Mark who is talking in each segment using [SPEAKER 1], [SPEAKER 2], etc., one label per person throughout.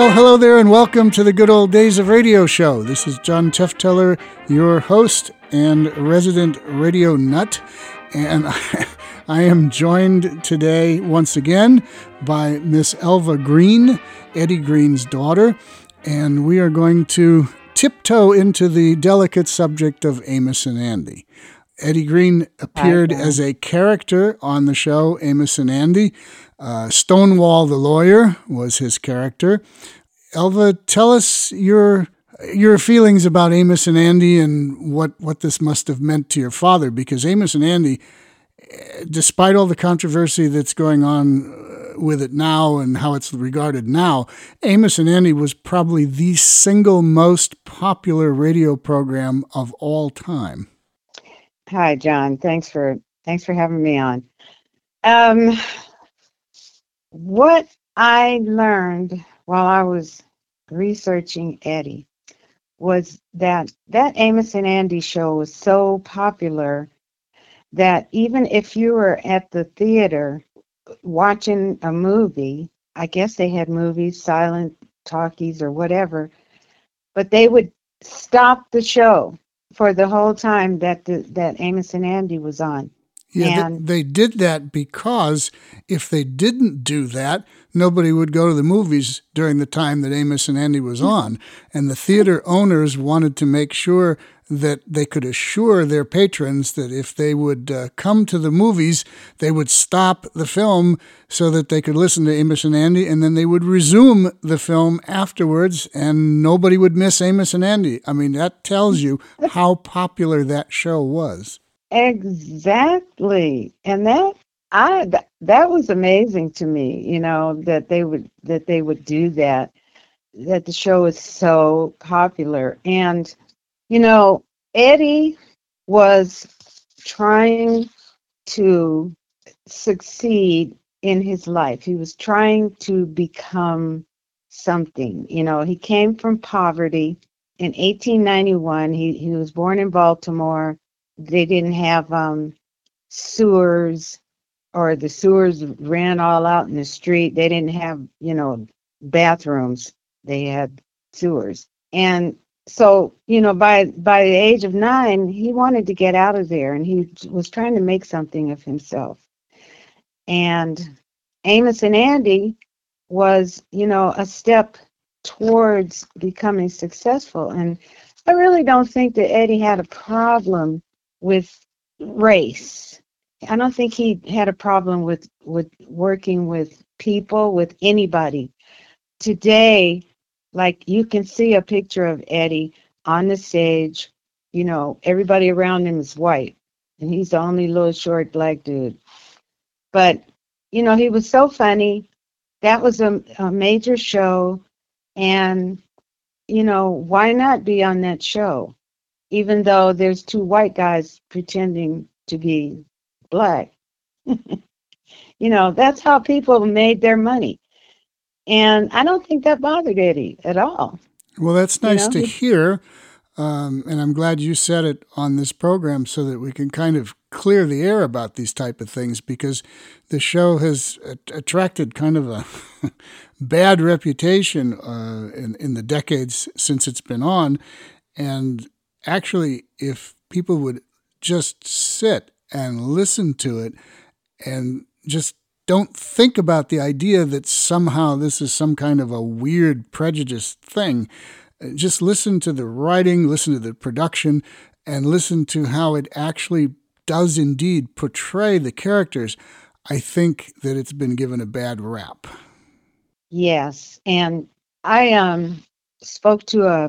[SPEAKER 1] Well, hello there, and welcome to the Good Old Days of Radio show. This is John Tefteller, your host and resident radio nut. And I am joined today once again by Miss Elva Green, Eddie Green's daughter, and we are going to tiptoe into the delicate subject of Amos and Andy. Eddie Green appeared as a character on the show Amos and Andy. Uh, Stonewall the lawyer was his character. Elva, tell us your your feelings about Amos and Andy and what, what this must have meant to your father, because Amos and Andy, despite all the controversy that's going on uh, with it now and how it's regarded now, Amos and Andy was probably the single most popular radio program of all time.
[SPEAKER 2] Hi, John. Thanks for thanks for having me on. Um, what I learned while I was researching Eddie was that that Amos and Andy show was so popular that even if you were at the theater watching a movie, I guess they had movies, silent talkies or whatever, but they would stop the show for the whole time that the, that Amos and Andy was on.
[SPEAKER 1] Yeah, and, they, they did that because if they didn't do that, nobody would go to the movies during the time that Amos and Andy was on. And the theater owners wanted to make sure that they could assure their patrons that if they would uh, come to the movies, they would stop the film so that they could listen to Amos and Andy, and then they would resume the film afterwards, and nobody would miss Amos and Andy. I mean, that tells you how popular that show was.
[SPEAKER 2] Exactly. And that I th- that was amazing to me, you know, that they would that they would do that. That the show is so popular. And you know, Eddie was trying to succeed in his life. He was trying to become something. You know, he came from poverty. In 1891, he, he was born in Baltimore they didn't have um, sewers or the sewers ran all out in the street. They didn't have, you know, bathrooms. They had sewers. And so, you know, by by the age of 9, he wanted to get out of there and he was trying to make something of himself. And Amos and Andy was, you know, a step towards becoming successful and I really don't think that Eddie had a problem with race. I don't think he had a problem with with working with people, with anybody. Today, like you can see a picture of Eddie on the stage, you know, everybody around him is white, and he's the only little short black dude. But, you know, he was so funny. That was a, a major show. And, you know, why not be on that show? Even though there's two white guys pretending to be black. you know, that's how people made their money. And I don't think that bothered Eddie at all.
[SPEAKER 1] Well, that's nice you know? to hear. Um, and I'm glad you said it on this program so that we can kind of clear the air about these type of things because the show has attracted kind of a bad reputation uh, in, in the decades since it's been on. And actually, if people would just sit and listen to it and just don't think about the idea that somehow this is some kind of a weird prejudice thing. Just listen to the writing, listen to the production, and listen to how it actually does indeed portray the characters. I think that it's been given a bad rap.
[SPEAKER 2] Yes, and I um spoke to a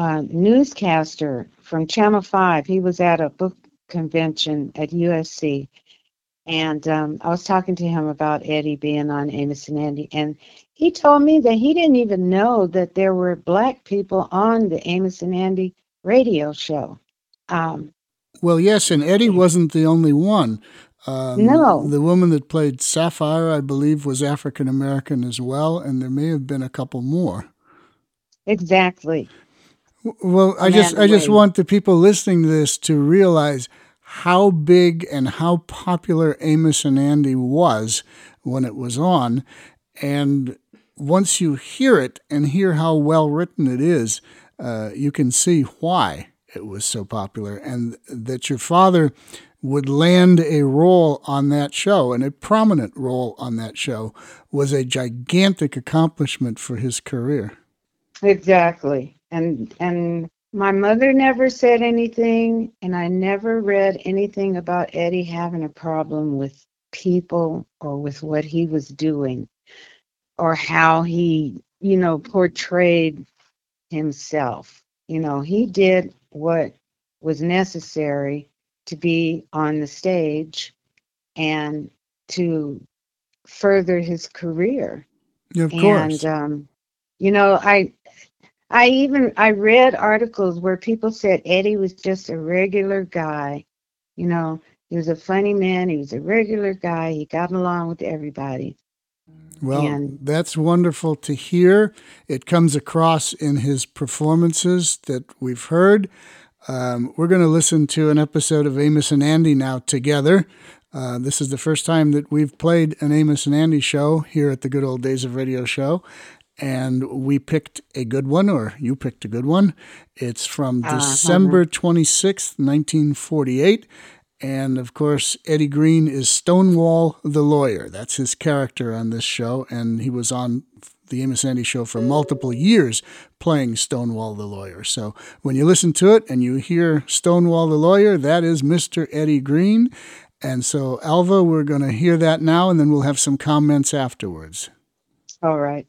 [SPEAKER 2] uh, newscaster from Channel 5. He was at a book convention at USC. And um, I was talking to him about Eddie being on Amos and Andy. And he told me that he didn't even know that there were black people on the Amos and Andy radio show. Um,
[SPEAKER 1] well, yes, and Eddie wasn't the only one.
[SPEAKER 2] Um, no.
[SPEAKER 1] The woman that played Sapphire, I believe, was African American as well, and there may have been a couple more.
[SPEAKER 2] Exactly.
[SPEAKER 1] Well, I just I just want the people listening to this to realize how big and how popular Amos and Andy was when it was on, and once you hear it and hear how well written it is, uh, you can see why it was so popular and that your father would land a role on that show and a prominent role on that show was a gigantic accomplishment for his career.
[SPEAKER 2] Exactly. And and my mother never said anything and I never read anything about Eddie having a problem with people or with what he was doing or how he, you know, portrayed himself. You know, he did what was necessary to be on the stage and to further his career.
[SPEAKER 1] Of course.
[SPEAKER 2] And um, you know, I I even I read articles where people said Eddie was just a regular guy. You know, he was a funny man, he was a regular guy, he got along with everybody.
[SPEAKER 1] Well, and, that's wonderful to hear. It comes across in his performances that we've heard. Um, we're going to listen to an episode of Amos and Andy now together. Uh, this is the first time that we've played an Amos and Andy show here at the Good Old Days of Radio show. And we picked a good one, or you picked a good one. It's from uh, December 26th, 1948. And of course, Eddie Green is Stonewall the lawyer. That's his character on this show. And he was on the Amos Andy show for multiple years playing Stonewall the lawyer. So when you listen to it and you hear Stonewall the lawyer, that is Mr. Eddie Green. And so, Elva, we're going to hear that now, and then we'll have some comments afterwards.
[SPEAKER 2] All right.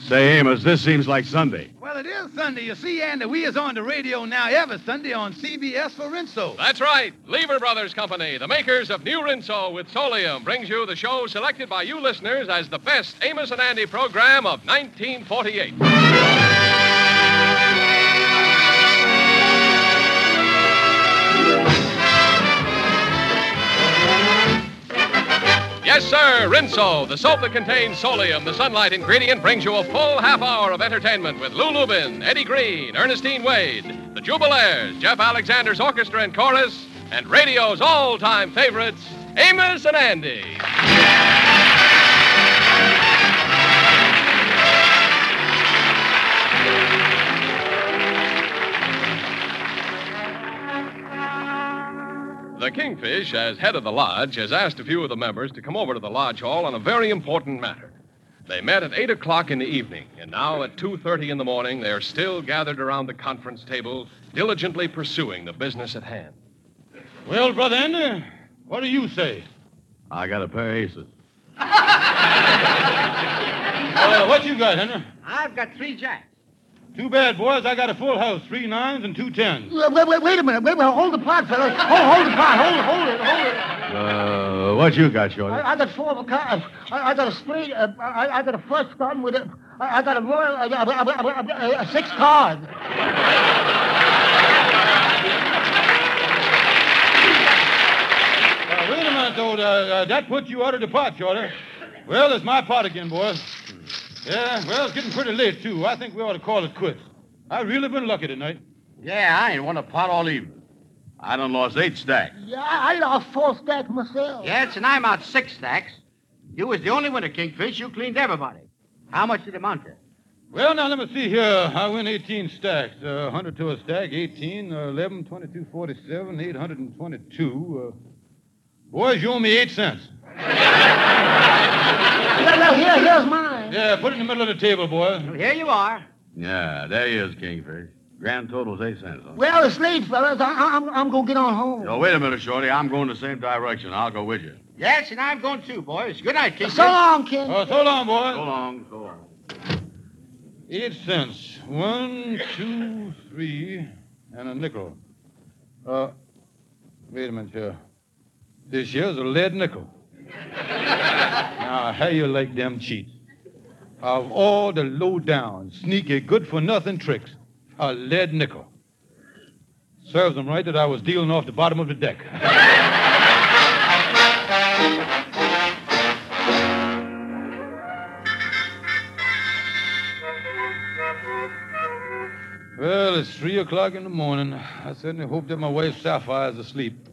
[SPEAKER 3] Say, Amos, this seems like Sunday.
[SPEAKER 4] Well, it is Sunday. You see, Andy, we is on the radio now every Sunday on CBS for Rinso.
[SPEAKER 5] That's right. Lever Brothers Company, the makers of New Rinso with Solium, brings you the show selected by you listeners as the best Amos and Andy program of 1948. Yes, sir, Rinso, the soap that contains solium, the sunlight ingredient, brings you a full half hour of entertainment with Lou Lubin, Eddie Green, Ernestine Wade, the Jubilaires, Jeff Alexander's orchestra and chorus, and radio's all-time favorites, Amos and Andy. The Kingfish, as head of the lodge, has asked a few of the members to come over to the lodge hall on a very important matter. They met at 8 o'clock in the evening, and now at 2.30 in the morning, they're still gathered around the conference table, diligently pursuing the business at hand.
[SPEAKER 6] Well, Brother Andy, what do you say?
[SPEAKER 3] I got a pair of aces.
[SPEAKER 6] uh, what you got, Henry?
[SPEAKER 7] I've got three jacks.
[SPEAKER 6] Too bad, boys. I got a full house, three nines and two tens.
[SPEAKER 7] Wait, wait, wait, a minute. Wait a minute. Hold the pot, fellas. Hold, hold the pot. Hold it, hold it, hold it.
[SPEAKER 3] Uh, what you got, Shorty?
[SPEAKER 7] I, I got four of a. I, I got a spade. Uh, I, I got a first gun with a. I, I got a royal. Uh, uh, uh, six cards.
[SPEAKER 6] wait a minute, though. that puts you out of the pot, Shorty. Well, it's my pot again, boys. Yeah, well, it's getting pretty late, too. I think we ought to call it quits. I've really been lucky tonight.
[SPEAKER 3] Yeah, I ain't won a pot all evening. I done lost eight stacks.
[SPEAKER 7] Yeah, I lost four stacks myself. Yes, and I'm out six stacks. You was the only winner, Kingfish. You cleaned everybody. How much did it amount to?
[SPEAKER 6] Well, now, let me see here. I win 18 stacks. Uh, 100 to a stack, 18, uh, 11, 22, 47, 822. Uh, boys, you owe me eight cents.
[SPEAKER 7] well, well, here, here's mine.
[SPEAKER 6] Yeah, put it in the middle of the table, boy.
[SPEAKER 7] Well, here you are.
[SPEAKER 3] Yeah, there he is, Kingfish. Grand total's eight cents. Huh?
[SPEAKER 7] Well, it's late, fellas. I, am I'm, I'm going to get on home.
[SPEAKER 3] No, wait a minute, Shorty. I'm going the same direction. I'll go with you.
[SPEAKER 7] Yes, and I'm going too, boys. Good night, King.
[SPEAKER 3] So
[SPEAKER 7] long, King.
[SPEAKER 6] Oh, so long, boy.
[SPEAKER 3] So long, so long.
[SPEAKER 6] Eight cents. One, two, three, and a nickel. Uh, wait a minute here. This here's a lead nickel. now, how you like them cheats? Of all the low-down, sneaky, good-for-nothing tricks, a lead nickel. Serves them right that I was dealing off the bottom of the deck. Well, it's three o'clock in the morning. I certainly hope that my wife Sapphire is asleep.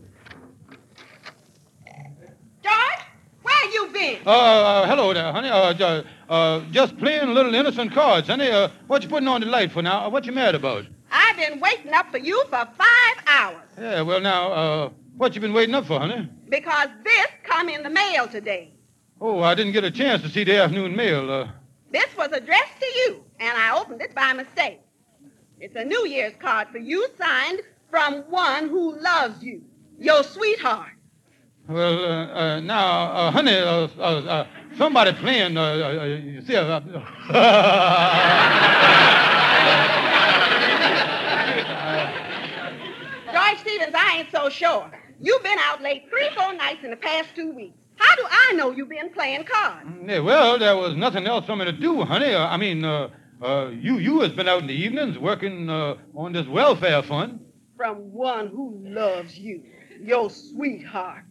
[SPEAKER 8] in.
[SPEAKER 6] Uh, uh, hello there, honey. Uh, uh, just playing little innocent cards, honey. Uh, what you putting on the light for now? Uh, what you mad about?
[SPEAKER 8] I've been waiting up for you for five hours
[SPEAKER 6] Yeah, well now, uh, what you been waiting up for, honey?
[SPEAKER 8] because this come in the mail today.
[SPEAKER 6] Oh, I didn't get a chance to see the afternoon mail. Uh,
[SPEAKER 8] This was addressed to you, and I opened it by mistake. It's a New Year's card for you signed from one who loves you, your sweetheart.
[SPEAKER 6] Well, uh, uh, now, uh, honey, uh, uh, uh, somebody playing. Uh, uh, uh, you see,
[SPEAKER 8] George Stevens, I ain't so sure. You've been out late three, four nights in the past two weeks. How do I know you've been playing cards?
[SPEAKER 6] yeah, well, there was nothing else for me to do, honey. Uh, I mean, uh, uh, you you has been out in the evenings working uh, on this welfare fund.
[SPEAKER 8] From one who loves you, your sweetheart.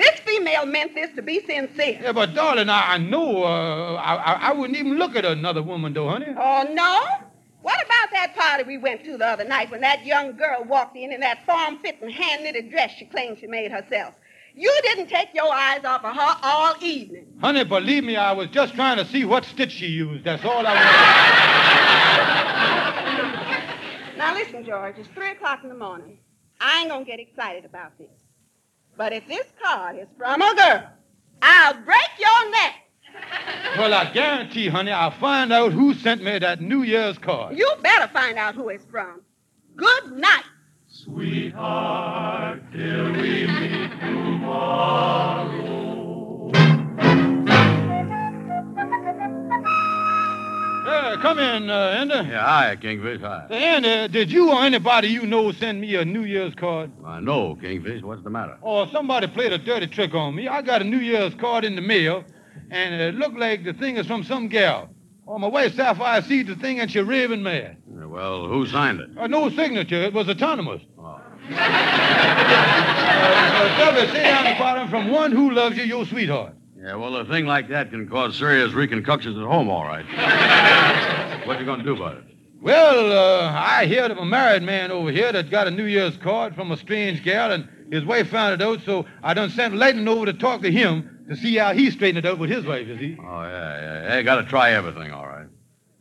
[SPEAKER 8] This female meant this to be sincere.
[SPEAKER 6] Yeah, but darling, I, I know uh, I, I I wouldn't even look at another woman, though, honey.
[SPEAKER 8] Oh, no? What about that party we went to the other night when that young girl walked in in that form-fitting, hand-knitted dress she claimed she made herself? You didn't take your eyes off of her all evening.
[SPEAKER 6] Honey, believe me, I was just trying to see what stitch she used. That's all I was.
[SPEAKER 8] Now listen, George, it's three o'clock in the morning. I ain't gonna get excited about this. But if this card is from a girl, I'll break your neck.
[SPEAKER 6] well, I guarantee, honey, I'll find out who sent me that New Year's card.
[SPEAKER 8] You better find out who it's from. Good night.
[SPEAKER 6] Uh, come in, uh, Andy.
[SPEAKER 3] Yeah, hi, Kingfish. Hi.
[SPEAKER 6] Uh, Andy, did you or anybody you know send me a New Year's card?
[SPEAKER 3] I know, Kingfish. What's the matter?
[SPEAKER 6] Or somebody played a dirty trick on me. I got a New Year's card in the mail, and it looked like the thing is from some gal. On my way, Sapphire sees the thing, and she raving mad.
[SPEAKER 3] Yeah, Well, who signed it?
[SPEAKER 6] Uh, no signature. It was autonomous.
[SPEAKER 3] Oh.
[SPEAKER 6] Uh, uh, say down the bottom from one who loves you, your sweetheart.
[SPEAKER 3] Yeah, well, a thing like that can cause serious reconstructions at home, all right. what you going to do about it?
[SPEAKER 6] Well, uh, I heard of a married man over here that got a New Year's card from a strange gal, and his wife found it out, so I done sent Lightning over to talk to him to see how he straightened it out with his wife, is he?
[SPEAKER 3] Oh, yeah, yeah. Hey, got to try everything, all right.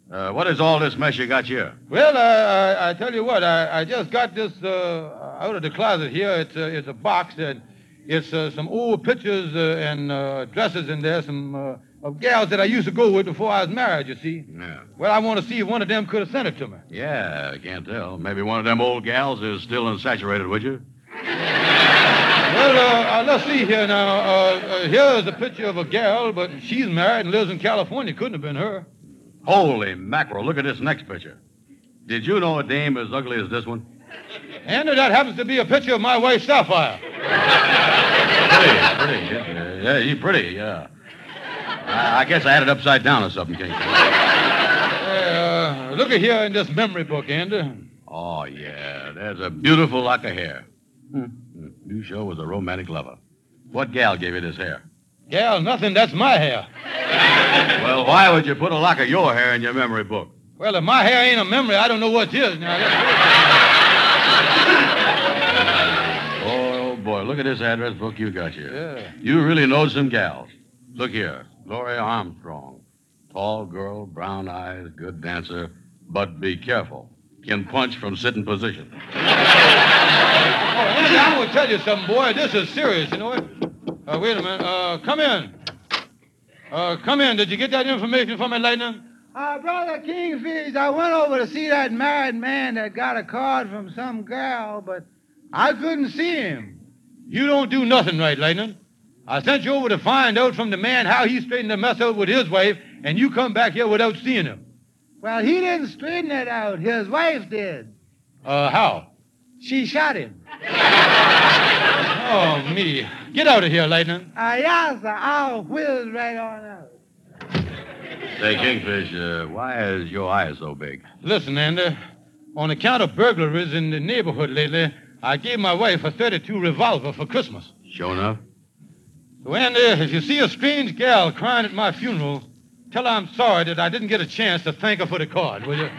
[SPEAKER 3] Uh, what is all this mess you got here?
[SPEAKER 6] Well, uh, I, I tell you what, I, I just got this uh, out of the closet here. It's a, it's a box, and it's uh, some old pictures uh, and uh, dresses in there, some uh, of gals that I used to go with before I was married, you see.
[SPEAKER 3] Yeah.
[SPEAKER 6] Well, I want to see if one of them could have sent it to me.
[SPEAKER 3] Yeah, I can't tell. Maybe one of them old gals is still unsaturated, would you?
[SPEAKER 6] Well, uh, uh, let's see here now. Uh, uh, here's a picture of a gal, but she's married and lives in California. Couldn't have been her.
[SPEAKER 3] Holy mackerel, look at this next picture. Did you know a dame as ugly as this one?
[SPEAKER 6] And that happens to be a picture of my wife, Sapphire.
[SPEAKER 3] Pretty, pretty. Yeah, yeah she's pretty, yeah. I, I guess I had it upside down or something, King.
[SPEAKER 6] Uh, look at here in this memory book, Andy.
[SPEAKER 3] Oh, yeah. There's a beautiful lock of hair. Hmm. You sure was a romantic lover. What gal gave you this hair?
[SPEAKER 6] Gal, nothing. That's my hair.
[SPEAKER 3] Well, why would you put a lock of your hair in your memory book?
[SPEAKER 6] Well, if my hair ain't a memory, I don't know what is. Now, that's-
[SPEAKER 3] Oh, boy, look at this address book you got here.
[SPEAKER 6] yeah.
[SPEAKER 3] You really know some gals. Look here. Gloria Armstrong. Tall girl, brown eyes, good dancer, but be careful. Can punch from sitting position.
[SPEAKER 6] Oh, Andy, I will tell you something, boy. This is serious, you know what? Uh, wait a minute. Uh, come in. Uh, come in. Did you get that information from me, Lightning?
[SPEAKER 9] Uh, Brother Kingfish, I went over to see that married man that got a card from some gal, but
[SPEAKER 6] I couldn't see him. You don't do nothing right, Lightning. I sent you over to find out from the man how he straightened the mess out with his wife, and you come back here without seeing him.
[SPEAKER 9] well, he didn't straighten it out. His wife did.
[SPEAKER 6] Uh, how?
[SPEAKER 9] She shot him.
[SPEAKER 6] Oh, me. Get out of here, Lightning.
[SPEAKER 9] Uh, yes, sir. I'll whiz right on out.
[SPEAKER 3] Say, Kingfish, uh, why is your eye so big?
[SPEAKER 6] Listen, Andy. On account of burglaries in the neighborhood lately, I gave my wife a 32 revolver for Christmas.
[SPEAKER 3] Sure enough.
[SPEAKER 6] So, Andy, if you see a strange gal crying at my funeral, tell her I'm sorry that I didn't get a chance to thank her for the card, will you?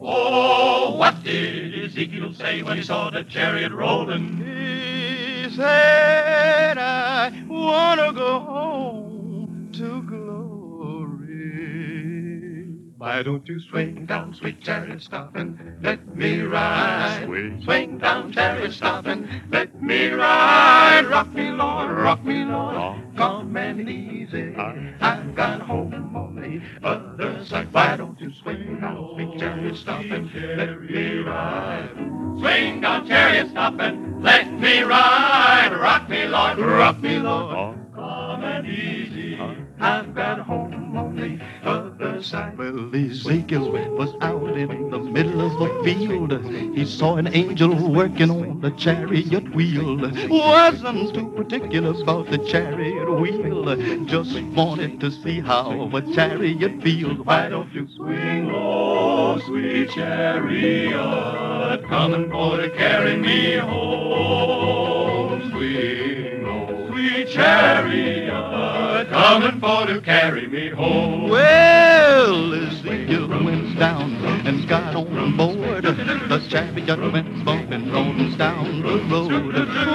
[SPEAKER 10] Oh, what did Ezekiel say when he saw the chariot rolling?
[SPEAKER 11] Said, I want to go home to glory.
[SPEAKER 10] Why don't you swing down, sweet chariot, stop and let me ride? Swing, swing down, chariot, stop and let me ride. Rock me, Lord, rock me, Lord, come and easy. I've got home on the other side. Why don't you swing down, sweet chariot, stop and let me ride? Swing down, chariot, stop and let me ride. Rock me, Lord, rock me, Lord, come and easy. I've got home on the other side.
[SPEAKER 11] Well, Ezekiel was out in the middle of the field. He saw an angel working on the chariot wheel. Wasn't too particular about the chariot wheel. Just wanted to see how a chariot feels.
[SPEAKER 10] Why don't you swing, oh, sweet chariot, coming for to carry me home. Sweet chariot, coming for to carry me home.
[SPEAKER 11] Well, Ezekiel went down and got on board. The chariot went bumping on down the road.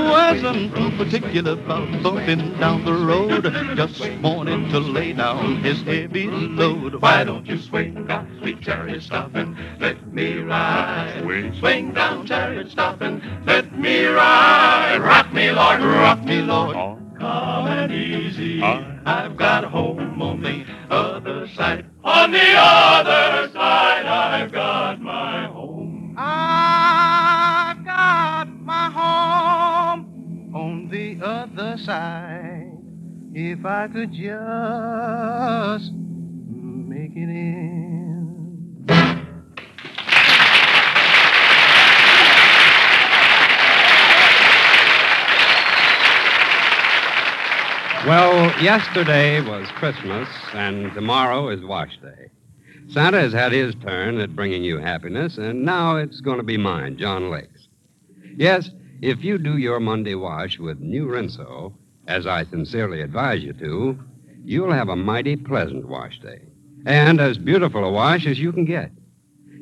[SPEAKER 11] Wasn't too particular about bumping down the road. Just wanted to lay down his heavy load.
[SPEAKER 10] Why don't you swing down, sweet chariot, stop and let me ride? Swing, swing down, chariot, stop and let me ride. Rock me, Lord, rock me, Lord. Come and easy. I've got home on the other side. On the other side, I've got my home.
[SPEAKER 11] I've got my home on the other side. If I could just make it in.
[SPEAKER 12] Well, yesterday was Christmas, and tomorrow is Wash Day. Santa has had his turn at bringing you happiness, and now it's going to be mine, John Lake's. Yes, if you do your Monday wash with new Rinso, as I sincerely advise you to, you'll have a mighty pleasant wash day, and as beautiful a wash as you can get.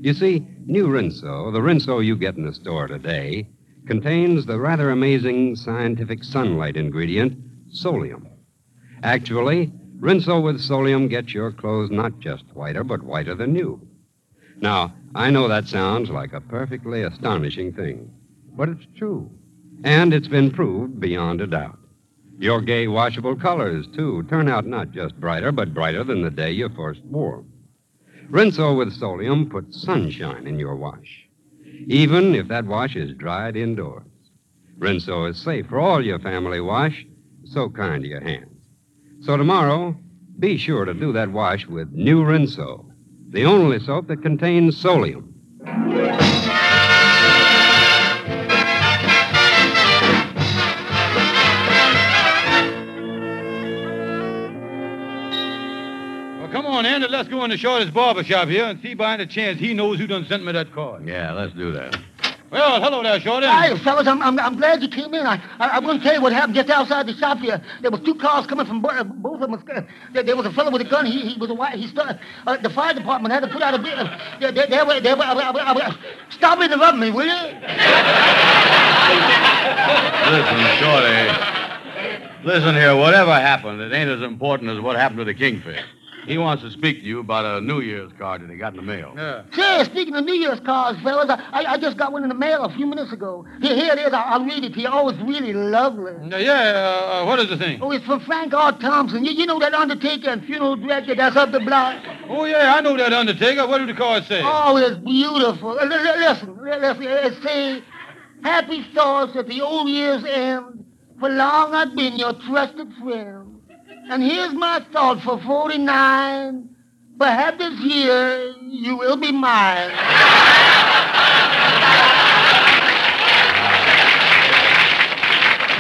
[SPEAKER 12] You see, new Rinso, the Rinso you get in the store today, contains the rather amazing scientific sunlight ingredient, solium. Actually, Rinso with Solium gets your clothes not just whiter, but whiter than new. Now, I know that sounds like a perfectly astonishing thing, but it's true. And it's been proved beyond a doubt. Your gay washable colors, too, turn out not just brighter, but brighter than the day you first wore. Rinso with Solium puts sunshine in your wash, even if that wash is dried indoors. Rinso is safe for all your family wash, so kind to your hands. So tomorrow, be sure to do that wash with new Rinso, the only soap that contains Solium.
[SPEAKER 6] Well, come on, Andy. Let's go in the shortest barber shop here and see by any chance he knows who done sent me that card.
[SPEAKER 3] Yeah, let's do that.
[SPEAKER 6] Well, hello there, Shorty.
[SPEAKER 13] Hi, fellas. I'm, I'm, I'm glad you came in. I, I, I'm going to tell you what happened just outside the shop here. There was two cars coming from uh, both of them. Was, uh, there, there was a fellow with a gun. He, he was a white. He started. Uh, the fire department had to put out a bit. Uh, they, they, they were, they were, uh, uh, stop interrupting me, will you?
[SPEAKER 3] Listen, Shorty. Listen here, whatever happened, it ain't as important as what happened to the kingfish. He wants to speak to you about a New Year's card that he got in the mail.
[SPEAKER 6] Yeah.
[SPEAKER 13] Say, speaking of New Year's cards, fellas, I, I, I just got one in the mail a few minutes ago. Here, here it is. I, I'll read it to you. Oh, it's really lovely.
[SPEAKER 6] Uh, yeah, uh, what is the thing?
[SPEAKER 13] Oh, it's from Frank R. Thompson. You, you know that undertaker and funeral director that's up the block?
[SPEAKER 6] Oh, yeah, I know that Undertaker. What did the card say?
[SPEAKER 13] Oh, it's beautiful. L- l- listen, l- listen. It say, happy thoughts at the old year's end. For long I've been your trusted friend. And here's my thought for 49. Perhaps this year you will be mine.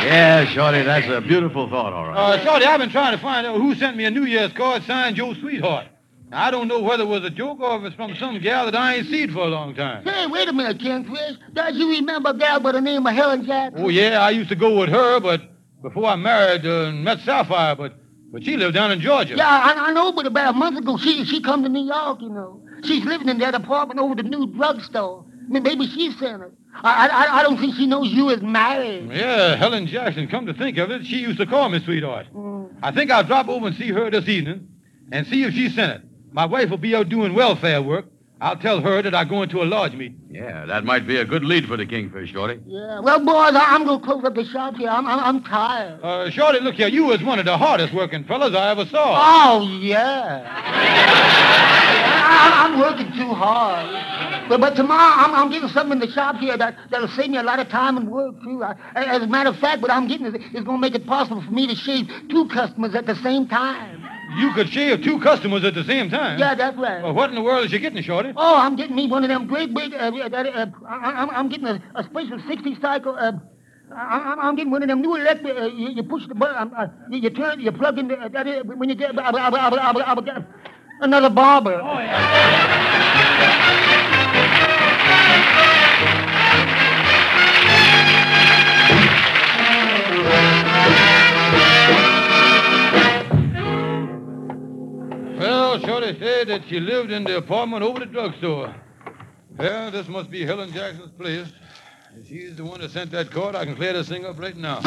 [SPEAKER 3] Yeah, Shorty, that's a beautiful thought, all right.
[SPEAKER 6] Uh, Shorty, I've been trying to find out who sent me a New Year's card signed Joe Sweetheart. Now, I don't know whether it was a joke or if it's from some gal that I ain't seen for a long time.
[SPEAKER 13] Hey, wait a minute, Kingfish. Does you remember a gal by the name of Helen Jackson?
[SPEAKER 6] Oh, yeah, I used to go with her, but before I married uh, and met Sapphire, but but she lived down in Georgia.
[SPEAKER 13] Yeah, I, I know, but about a month ago, she she come to New York, you know. She's living in that apartment over the new drugstore. I mean, Maybe she sent it. I, I, I don't think she knows you is married.
[SPEAKER 6] Yeah, Helen Jackson, come to think of it, she used to call me sweetheart. Mm. I think I'll drop over and see her this evening and see if she sent it. My wife will be out doing welfare work. I'll tell her that I'm going to a lodge meeting.
[SPEAKER 3] Yeah, that might be a good lead for the Kingfish, Shorty.
[SPEAKER 13] Yeah. Well, boys, I- I'm going to close up the shop here. I'm, I'm, I'm tired.
[SPEAKER 6] Uh, Shorty, look here, you was one of the hardest working fellas I ever saw.
[SPEAKER 13] Oh, yeah. I, I'm working too hard. But, but tomorrow I'm, I'm getting something in the shop here that, that'll save me a lot of time and work, too. I, as a matter of fact, what I'm getting is, is going to make it possible for me to shave two customers at the same time.
[SPEAKER 6] You could shave two customers at the same time.
[SPEAKER 13] Yeah, that's right.
[SPEAKER 6] Well, what in the world is you getting, Shorty?
[SPEAKER 13] Oh, I'm getting me one of them great big. Uh, uh, that, uh, I, I'm, I'm getting a, a special 60 cycle. Uh, I, I'm, I'm getting one of them new electric. Uh, you, you push the button. Um, uh, you, you turn. You plug in. The, uh, that is, when you get. Uh, uh, uh, uh, uh, uh, another barber. Oh yeah.
[SPEAKER 6] Well, Shorty said that she lived in the apartment over the drugstore. Well, this must be Helen Jackson's place. If she's the one that sent that card, I can clear this thing up right now.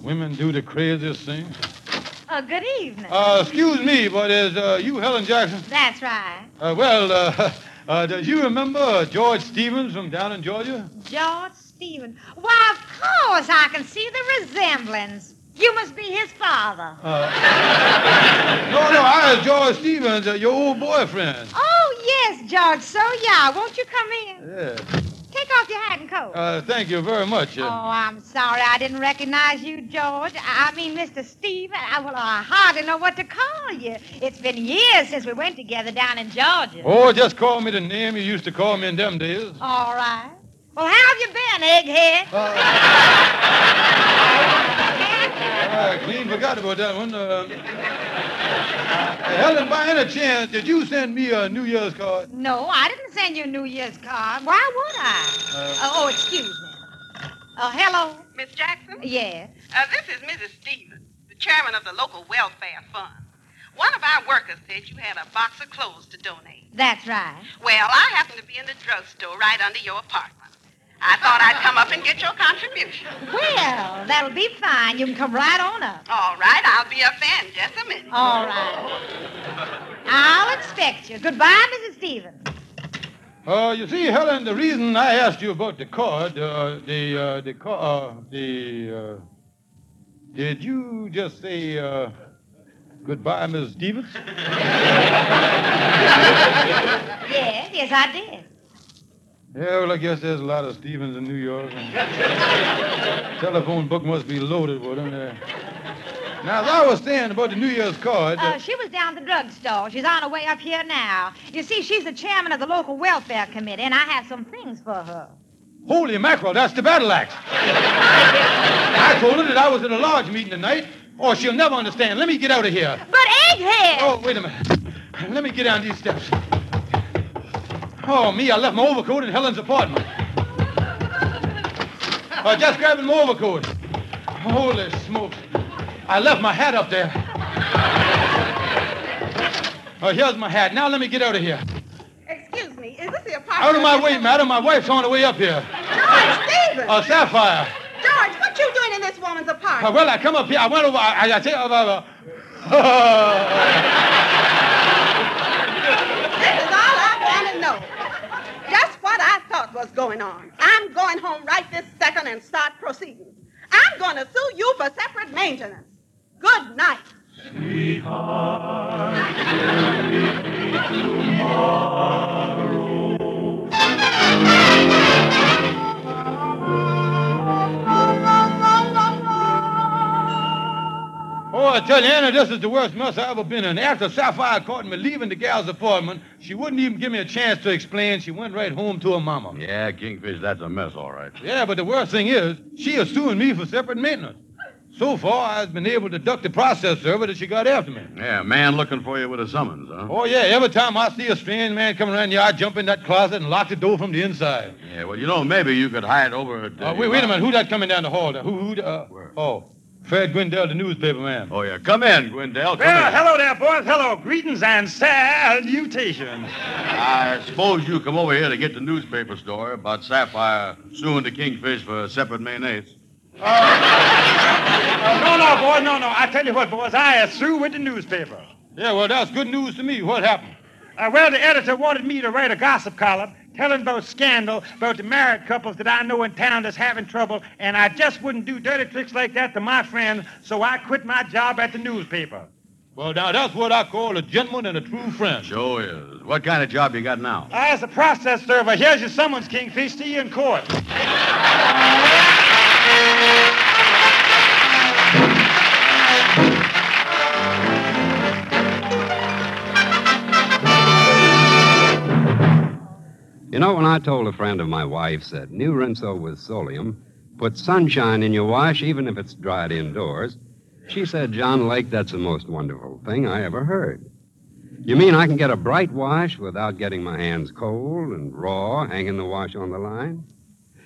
[SPEAKER 6] Women do the craziest things.
[SPEAKER 14] Oh, good evening.
[SPEAKER 6] Uh, excuse me, but is uh, you Helen Jackson?
[SPEAKER 14] That's right.
[SPEAKER 6] Uh, well, uh, uh, do you remember uh, George Stevens from down in Georgia?
[SPEAKER 14] George Stevens? Why, of course, I can see the resemblance. You must be his father.
[SPEAKER 6] Uh, no, no, I was George Stevens, uh, your old boyfriend.
[SPEAKER 14] Oh, yes, George. So, yeah, won't you come in?
[SPEAKER 6] Yeah.
[SPEAKER 14] Take off your hat and coat.
[SPEAKER 6] Uh, thank you very much.
[SPEAKER 14] Oh,
[SPEAKER 6] Uh,
[SPEAKER 14] I'm sorry I didn't recognize you, George. I mean, Mr. Stephen. I, well, I hardly know what to call you. It's been years since we went together down in Georgia.
[SPEAKER 6] oh, just call me the name you used to call me in them days.
[SPEAKER 14] All right. Well, how have you been, egghead?
[SPEAKER 6] I clean forgot about that one. Uh, Helen, by any chance, did you send me a New Year's card?
[SPEAKER 14] No, I didn't send you a New Year's card. Why would I?
[SPEAKER 6] Uh,
[SPEAKER 14] oh, oh, excuse me. Oh, hello.
[SPEAKER 8] Miss Jackson?
[SPEAKER 14] Yeah.
[SPEAKER 8] Uh, this is Mrs. Stevens, the chairman of the local welfare fund. One of our workers said you had a box of clothes to donate.
[SPEAKER 14] That's right.
[SPEAKER 8] Well, I happen to be in the drugstore right under your apartment. I thought I'd come up and get your contribution.
[SPEAKER 14] Well, that'll be fine. You can come right on up.
[SPEAKER 8] All right, I'll be up there in just a minute.
[SPEAKER 14] All right. I'll expect you. Goodbye, Mrs. Stevens.
[SPEAKER 6] Uh, you see, Helen, the reason I asked you about the card, uh, the, uh, the, ca- uh, the, uh, did you just say, uh, goodbye, Miss Stevens?
[SPEAKER 14] Yes, yes, I did.
[SPEAKER 6] Yeah, well, I guess there's a lot of Stevens in New York. and telephone book must be loaded with them there. Now, as I was saying about the New Year's card,
[SPEAKER 14] Uh, she was down at the drugstore. She's on her way up here now. You see, she's the chairman of the local welfare committee, and I have some things for her.
[SPEAKER 6] holy mackerel, that's the battle axe. I told her that I was at a lodge meeting tonight, or she'll never understand. Let me get out of here.
[SPEAKER 14] But egghead!
[SPEAKER 6] Oh, wait a minute. Let me get down these steps. Oh, me, I left my overcoat in Helen's apartment. Uh, just grabbing my overcoat. Holy smokes. I left my hat up there. Oh, here's my hat. Now let me get out of here.
[SPEAKER 8] Excuse me, is this the apartment?
[SPEAKER 6] Out of my way, madam. My wife's on the way up here.
[SPEAKER 8] George Stevens!
[SPEAKER 6] Uh, Sapphire.
[SPEAKER 8] George, what you doing in this woman's
[SPEAKER 6] Uh,
[SPEAKER 8] apartment?
[SPEAKER 6] well, I come up here. I went over. I, I, I uh,
[SPEAKER 8] This is all I want to know. Just what I thought was going on. I'm going home right this second and start proceedings. I'm going to sue you for separate maintenance. Good night.
[SPEAKER 6] I tell you, Andy, this is the worst mess I've ever been in. After Sapphire caught me leaving the gal's apartment, she wouldn't even give me a chance to explain. She went right home to her mama.
[SPEAKER 3] Yeah, Kingfish, that's a mess, all right.
[SPEAKER 6] Yeah, but the worst thing is, she is suing me for separate maintenance. So far, I've been able to duck the process server that she got after me.
[SPEAKER 3] Yeah, man looking for you with a summons, huh?
[SPEAKER 6] Oh, yeah, every time I see a strange man coming around here, I jump in that closet and lock the door from the inside.
[SPEAKER 3] Yeah, well, you know, maybe you could hide over at.
[SPEAKER 6] Uh, wait, wait a minute. Who's that coming down the hall there? Who, who, uh, oh. Fred Gwendell, the newspaper man.
[SPEAKER 3] Oh, yeah. Come in, Gwendell. Come
[SPEAKER 15] Well,
[SPEAKER 3] in.
[SPEAKER 15] hello there, boys. Hello. Greetings and salutations.
[SPEAKER 3] I suppose you come over here to get the newspaper story about Sapphire suing the Kingfish for separate mayonnaise.
[SPEAKER 15] Uh, no, no, boys, no, no. I tell you what, boys, I is through with the newspaper.
[SPEAKER 6] Yeah, well, that's good news to me. What happened?
[SPEAKER 15] Uh, well, the editor wanted me to write a gossip column telling about scandal about the married couples that I know in town that's having trouble, and I just wouldn't do dirty tricks like that to my friends, so I quit my job at the newspaper.
[SPEAKER 6] Well, now, that's what I call a gentleman and a true friend.
[SPEAKER 3] Sure is. What kind of job you got now?
[SPEAKER 15] I as a process server, here's your summons, Kingfish. See you in court.
[SPEAKER 12] You know, when I told a friend of my wife's that new Rinso with Solium puts sunshine in your wash even if it's dried indoors, she said, John Lake, that's the most wonderful thing I ever heard. You mean I can get a bright wash without getting my hands cold and raw hanging the wash on the line?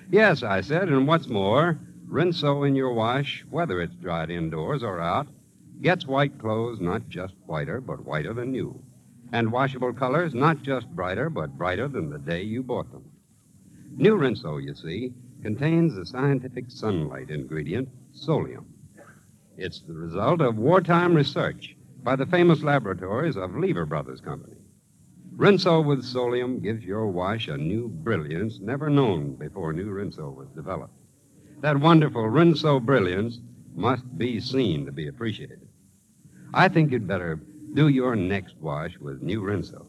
[SPEAKER 12] Yes, I said, and what's more, Rinso in your wash, whether it's dried indoors or out, gets white clothes not just whiter, but whiter than new. And washable colors not just brighter, but brighter than the day you bought them. New Rinso, you see, contains the scientific sunlight ingredient, solium. It's the result of wartime research by the famous laboratories of Lever Brothers Company. Rinso with solium gives your wash a new brilliance never known before new Rinso was developed. That wonderful Rinso brilliance must be seen to be appreciated. I think you'd better do your next wash with new Rinso.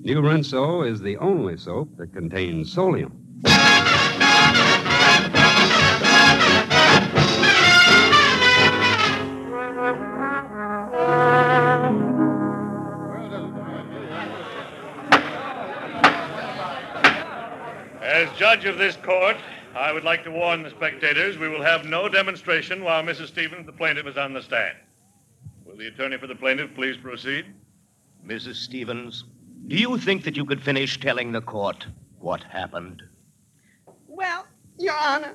[SPEAKER 12] New Rinso is the only soap that contains solium.
[SPEAKER 16] As judge of this court, I would like to warn the spectators we will have no demonstration while Mrs. Stevens, the plaintiff, is on the stand. Will the attorney for the plaintiff please proceed?
[SPEAKER 17] Mrs. Stevens, do you think that you could finish telling the court what happened?
[SPEAKER 8] Well, Your Honor,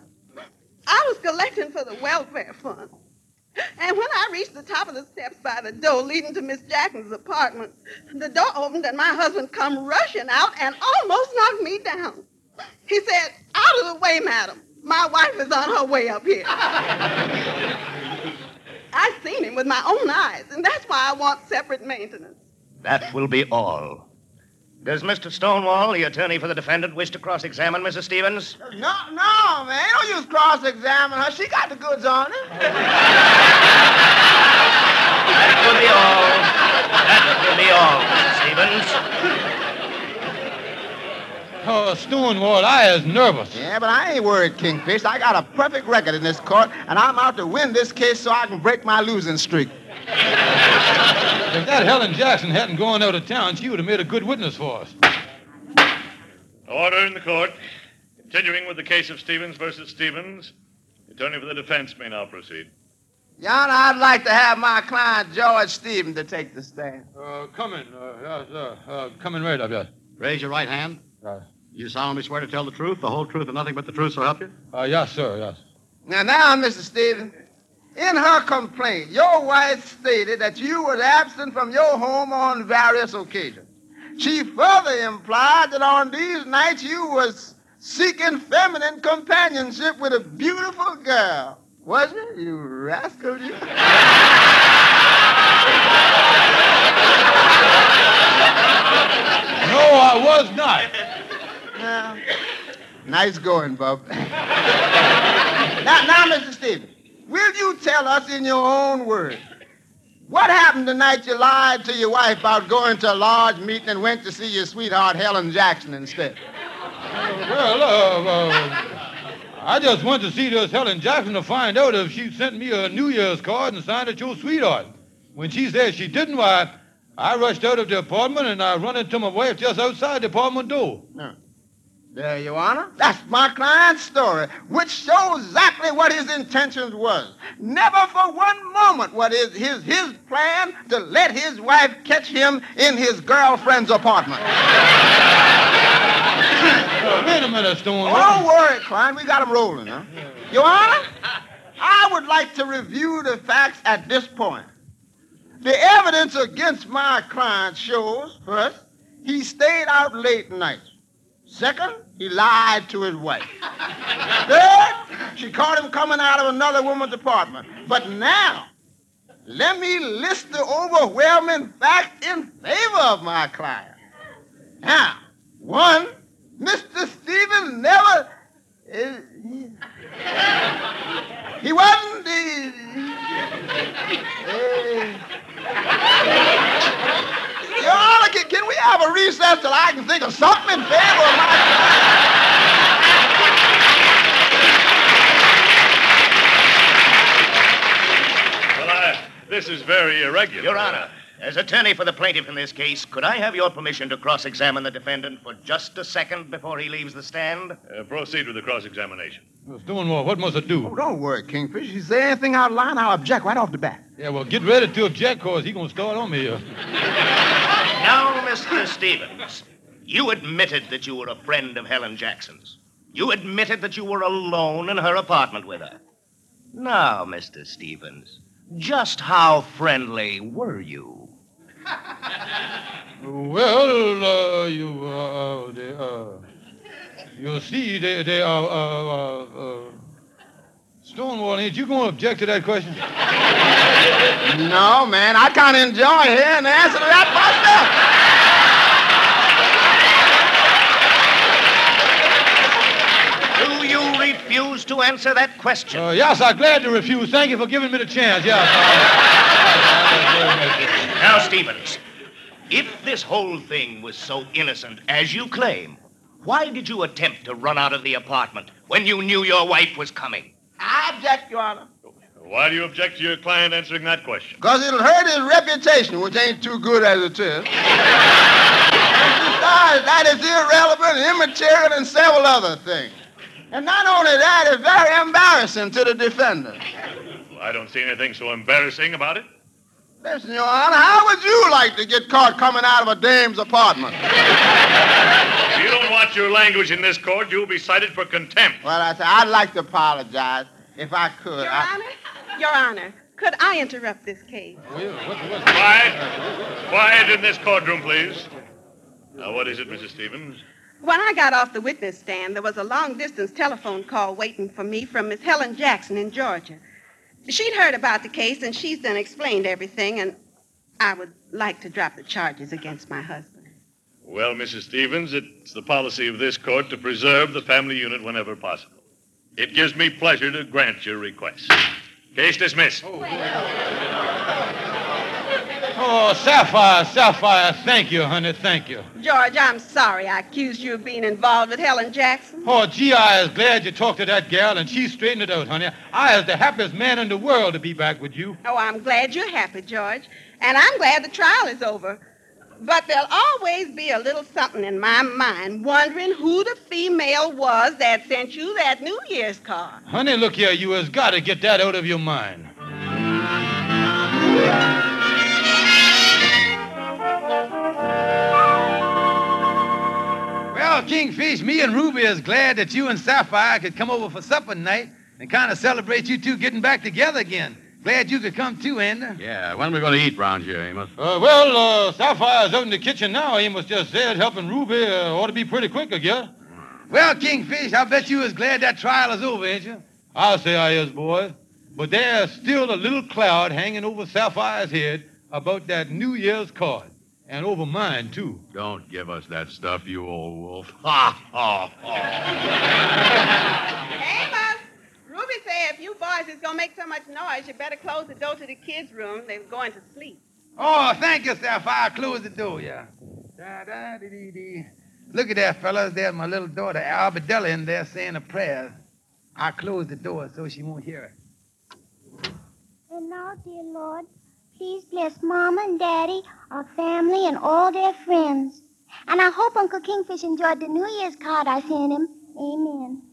[SPEAKER 8] I was collecting for the welfare fund. And when I reached the top of the steps by the door leading to Miss Jackson's apartment, the door opened and my husband come rushing out and almost knocked me down. He said, out of the way, madam. My wife is on her way up here. I seen him with my own eyes, and that's why I want separate maintenance.
[SPEAKER 17] That will be all. Does Mr. Stonewall, the attorney for the defendant, wish to cross examine Mrs. Stevens?
[SPEAKER 18] No, no, man. Don't use cross examine her. She got the goods on her.
[SPEAKER 17] That will be all. That will be all, Mrs. Stevens.
[SPEAKER 6] Oh, Stonewall, I is nervous.
[SPEAKER 18] Yeah, but I ain't worried, Kingfish. I got a perfect record in this court, and I'm out to win this case so I can break my losing streak.
[SPEAKER 6] If that Helen Jackson hadn't gone out of town, she would have made a good witness for us.
[SPEAKER 16] Order in the court. Continuing with the case of Stevens versus Stevens, the attorney for the defense may now proceed.
[SPEAKER 18] Your Honor, I'd like to have my client, George Stevens, to take the stand.
[SPEAKER 6] Uh, coming. Uh, yes, uh, uh, coming right up, yes.
[SPEAKER 7] Raise your right hand.
[SPEAKER 6] Uh,
[SPEAKER 7] You solemnly swear to tell the truth, the whole truth, and nothing but the truth, so help you?
[SPEAKER 6] uh, yes, sir, yes.
[SPEAKER 18] Now, now, Mr. Stevens, in her complaint, your wife stated that you were absent from your home on various occasions. She further implied that on these nights you was seeking feminine companionship with a beautiful girl. Was it? You rascal, you.
[SPEAKER 6] No, I was not.
[SPEAKER 18] Now, nice going, Bub. now, now, Mr. Stevens, will you tell us in your own words what happened the night you lied to your wife about going to a large meeting and went to see your sweetheart Helen Jackson instead?
[SPEAKER 6] Well, uh, uh, I just went to see this Helen Jackson to find out if she sent me a New Year's card and signed it your sweetheart. When she said she didn't, why, I rushed out of the apartment and I run into my wife just outside the apartment door.
[SPEAKER 18] No. There, Your Honor. That's my client's story, which shows exactly what his intentions was. Never for one moment what is his, his his plan to let his wife catch him in his girlfriend's apartment.
[SPEAKER 6] Wait a minute.
[SPEAKER 18] Oh, don't worry, client. We got him rolling, huh? Your Honor, I I would like to review the facts at this point. The evidence against my client shows, first, he stayed out late nights. Second, he lied to his wife. Third, she caught him coming out of another woman's apartment. But now, let me list the overwhelming facts in favor of my client. Now, one, Mr. Stevens never. Uh, he wasn't. Uh, Your Honor, can, can we have a recess till I can think of something in favor of my
[SPEAKER 16] Well, I, this is very irregular.
[SPEAKER 17] Your Honor, as attorney for the plaintiff in this case, could I have your permission to cross examine the defendant for just a second before he leaves the stand?
[SPEAKER 16] Uh, proceed with the cross examination.
[SPEAKER 6] Stonewall, what must I do?
[SPEAKER 18] Oh, don't worry, Kingfish. If you say anything out of line, I'll object right off the bat.
[SPEAKER 6] Yeah, well, get ready to object, cause he gonna start on me here.
[SPEAKER 17] Now, Mr. Stevens, you admitted that you were a friend of Helen Jackson's. You admitted that you were alone in her apartment with her. Now, Mr. Stevens, just how friendly were you?
[SPEAKER 6] Well, uh, you, uh, they, uh, you see, they, they are, uh, uh, uh, Stonewall, ain't you gonna object to that question?
[SPEAKER 18] No, man, I kind of enjoy hearing the answer to that myself.
[SPEAKER 17] Do you refuse to answer that question?
[SPEAKER 6] Uh, yes, I'm glad to refuse. Thank you for giving me the chance. Yes.
[SPEAKER 17] Now, Stevens, if this whole thing was so innocent as you claim, why did you attempt to run out of the apartment when you knew your wife was coming?
[SPEAKER 18] I object, Your Honor.
[SPEAKER 16] Why do you object to your client answering that question?
[SPEAKER 18] Because it'll hurt his reputation, which ain't too good as it is. and besides, that is irrelevant, immaterial, and several other things. And not only that, it's very embarrassing to the defendant.
[SPEAKER 16] Well, I don't see anything so embarrassing about it.
[SPEAKER 18] Listen, Your Honor, how would you like to get caught coming out of a dame's apartment?
[SPEAKER 16] If you don't watch your language in this court, you'll be cited for contempt.
[SPEAKER 18] Well, I say, I'd like to apologize if I could.
[SPEAKER 8] Your
[SPEAKER 18] I-
[SPEAKER 8] Honor, Your Honor, could I interrupt this case?
[SPEAKER 16] Quiet. Quiet in this courtroom, please. Now, what is it, Mrs. Stevens?
[SPEAKER 8] When I got off the witness stand, there was a long distance telephone call waiting for me from Miss Helen Jackson in Georgia. She'd heard about the case and she's then explained everything, and I would like to drop the charges against my husband.
[SPEAKER 16] Well, Mrs. Stevens, it's the policy of this court to preserve the family unit whenever possible. It gives me pleasure to grant your request. Case dismissed.
[SPEAKER 6] Oh, Oh, Sapphire, Sapphire, thank you, honey, thank you.
[SPEAKER 8] George, I'm sorry I accused you of being involved with Helen Jackson.
[SPEAKER 6] Oh, gee, I is glad you talked to that gal and she straightened it out, honey. I is the happiest man in the world to be back with you.
[SPEAKER 8] Oh, I'm glad you're happy, George. And I'm glad the trial is over. But there'll always be a little something in my mind wondering who the female was that sent you that New Year's card.
[SPEAKER 6] Honey, look here, you has got to get that out of your mind. Well, Kingfish, me and Ruby is glad that you and Sapphire could come over for supper tonight and kind of celebrate you two getting back together again. Glad you could come too, Andy.
[SPEAKER 3] Yeah, when are we going to eat round here, Amos?
[SPEAKER 6] Uh, well, uh, Sapphire's out in the kitchen now. Amos just said helping Ruby uh, ought to be pretty quick, I guess. Well, Kingfish, I bet you is glad that trial is over, ain't you? I'll say I is, boy. But there's still a little cloud hanging over Sapphire's head about that New Year's card. And over mine, too.
[SPEAKER 3] Don't give us that stuff, you old wolf. Ha, ha, ha.
[SPEAKER 8] Amos, Ruby said if you boys is going to make so much noise, you better close the door to the kids' room. They're going to sleep.
[SPEAKER 6] Oh, thank you, Sapphire. I close the door, yeah. Da-da-dee-dee-dee. Look at that, fellas. There's my little daughter, Arbadella, in there saying a prayer. I closed the door so she won't hear it.
[SPEAKER 19] And now, dear Lord, please bless Mama and Daddy, our family, and all their friends. And I hope Uncle Kingfish enjoyed the New Year's card I sent him. Amen.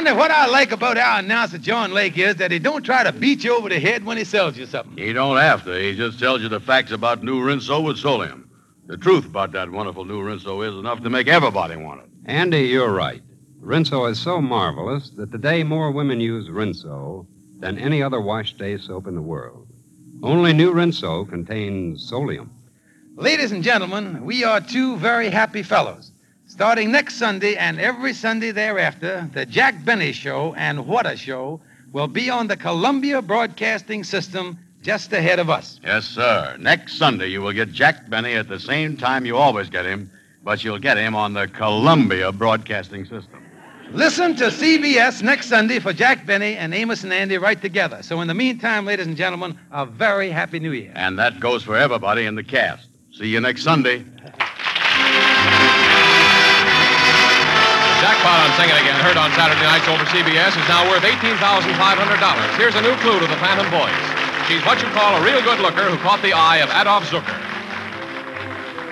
[SPEAKER 6] Andy,
[SPEAKER 4] what I like about our announcer, John Lake, is that he don't try to beat you over the head when he sells you something.
[SPEAKER 3] He don't have to. He just tells you the facts about new Rinso with Solium. The truth about that wonderful new Rinso is enough to make everybody want it.
[SPEAKER 12] Andy, you're right. Rinso is so marvelous that today more women use Rinso than any other wash day soap in the world. Only new Rinso contains Solium.
[SPEAKER 4] Ladies and gentlemen, we are two very happy fellows. Starting next Sunday and every Sunday thereafter, the Jack Benny Show and What a Show will be on the Columbia Broadcasting System just ahead of us.
[SPEAKER 3] Yes, sir. Next Sunday, you will get Jack Benny at the same time you always get him, but you'll get him on the Columbia Broadcasting System.
[SPEAKER 4] Listen to CBS next Sunday for Jack Benny and Amos and Andy right together. So, in the meantime, ladies and gentlemen, a very happy New Year.
[SPEAKER 3] And that goes for everybody in the cast. See you next Sunday.
[SPEAKER 5] Jackpot on Sing It Again, heard on Saturday nights over CBS, is now worth $18,500. Here's a new clue to the Phantom Voice. She's what you call a real good looker who caught the eye of Adolph Zukor.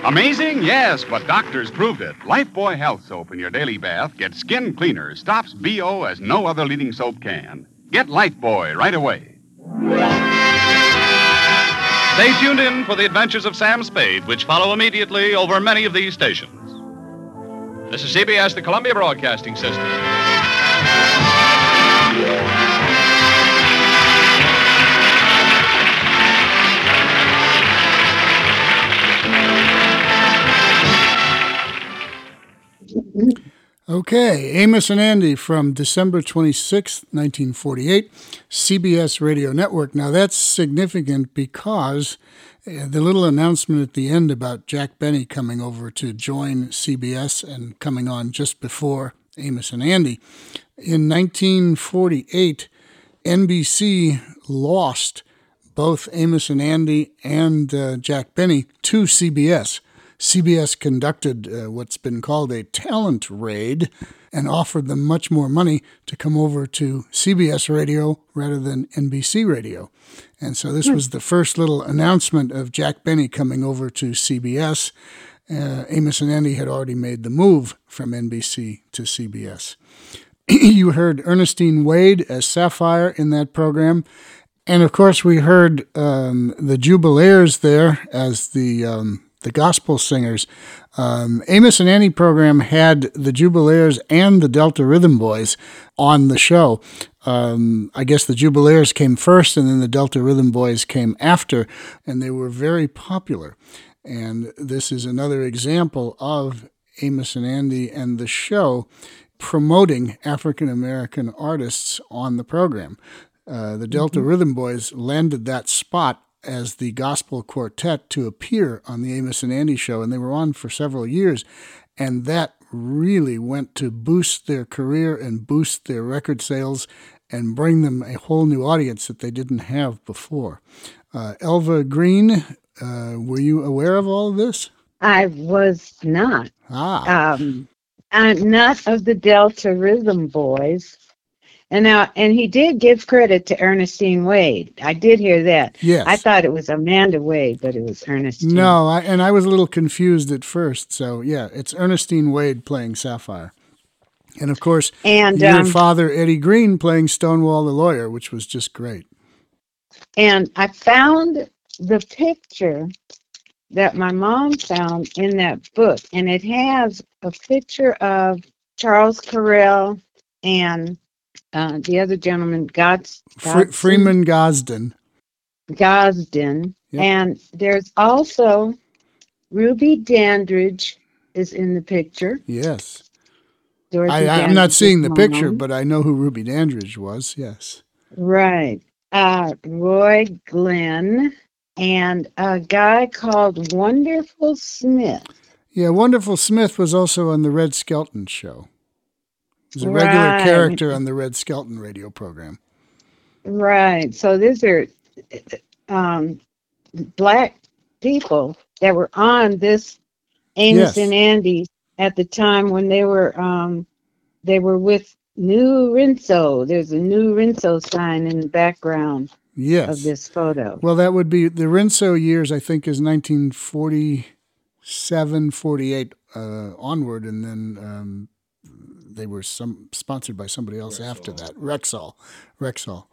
[SPEAKER 20] Amazing? Yes, but doctors proved it. Lifebuoy Health Soap in your daily bath gets skin cleaner, stops BO as no other leading soap can. Get Lifebuoy right away.
[SPEAKER 21] Stay tuned in for the adventures of Sam Spade, which follow immediately over many of these stations.
[SPEAKER 5] This is CBS, the Columbia Broadcasting System.
[SPEAKER 1] Okay, Amos and Andy from December 26, 1948, CBS Radio Network. Now that's significant because the little announcement at the end about Jack Benny coming over to join CBS and coming on just before Amos and Andy. In 1948, NBC lost both Amos and Andy and uh, Jack Benny to CBS. CBS conducted uh, what's been called a talent raid and offered them much more money to come over to CBS radio rather than NBC radio. And so this was the first little announcement of Jack Benny coming over to CBS. Uh, Amos and Andy had already made the move from NBC to CBS. you heard Ernestine Wade as Sapphire in that program. And of course, we heard um, the Jubilaires there as the um, the gospel singers. Um, Amos and Andy program had the Jubilaires and the Delta Rhythm Boys on the show. Um, I guess the Jubilaires came first, and then the Delta Rhythm Boys came after, and they were very popular. And this is another example of Amos and Andy and the show promoting African American artists on the program. Uh, the Delta Rhythm Boys landed that spot as the gospel quartet to appear on the Amos and Andy show, and they were on for several years. And that really went to boost their career and boost their record sales and bring them a whole new audience that they didn't have before. Uh, Elva Green, uh, were you aware of all of this?
[SPEAKER 2] I was not.
[SPEAKER 1] Ah.
[SPEAKER 2] Um, I'm not of the Delta Rhythm Boys. And now, and he did give credit to Ernestine Wade. I did hear that.
[SPEAKER 1] Yes.
[SPEAKER 2] I thought it was Amanda Wade, but it was Ernestine.
[SPEAKER 1] No, I, and I was a little confused at first. So yeah, it's Ernestine Wade playing Sapphire, and of course,
[SPEAKER 2] And,
[SPEAKER 1] your
[SPEAKER 2] um,
[SPEAKER 1] father Eddie Green playing Stonewall the lawyer, which was just great.
[SPEAKER 2] And I found the picture that my mom found in that book, and it has a picture of Charles Correll and uh, the other gentleman, Gods,
[SPEAKER 1] Fre- Freeman Gosden.
[SPEAKER 2] Gosden,
[SPEAKER 1] Yep.
[SPEAKER 2] and there's also Ruby Dandridge is in the picture.
[SPEAKER 1] Yes,
[SPEAKER 2] Dorothy
[SPEAKER 1] I, I'm not seeing the picture, but I know who Ruby Dandridge was. Yes.
[SPEAKER 2] Right. Uh, Roy Glenn and a guy called Wonderful Smith.
[SPEAKER 1] Yeah, Wonderful Smith was also on the Red Skelton show. He was a regular
[SPEAKER 2] Right.
[SPEAKER 1] character on the Red Skelton radio program.
[SPEAKER 2] Right. So these are um, black people that were on this Amos
[SPEAKER 1] Yes.
[SPEAKER 2] and Andy at the time when they were um, they were with New Rinso. There's a New Rinso sign in the background
[SPEAKER 1] Yes.
[SPEAKER 2] of this photo.
[SPEAKER 1] Well, that would be the Rinso years, I think, is 1947, 48 uh, onward, and then um, they were some sponsored by somebody else after that. Rexall, Rexall.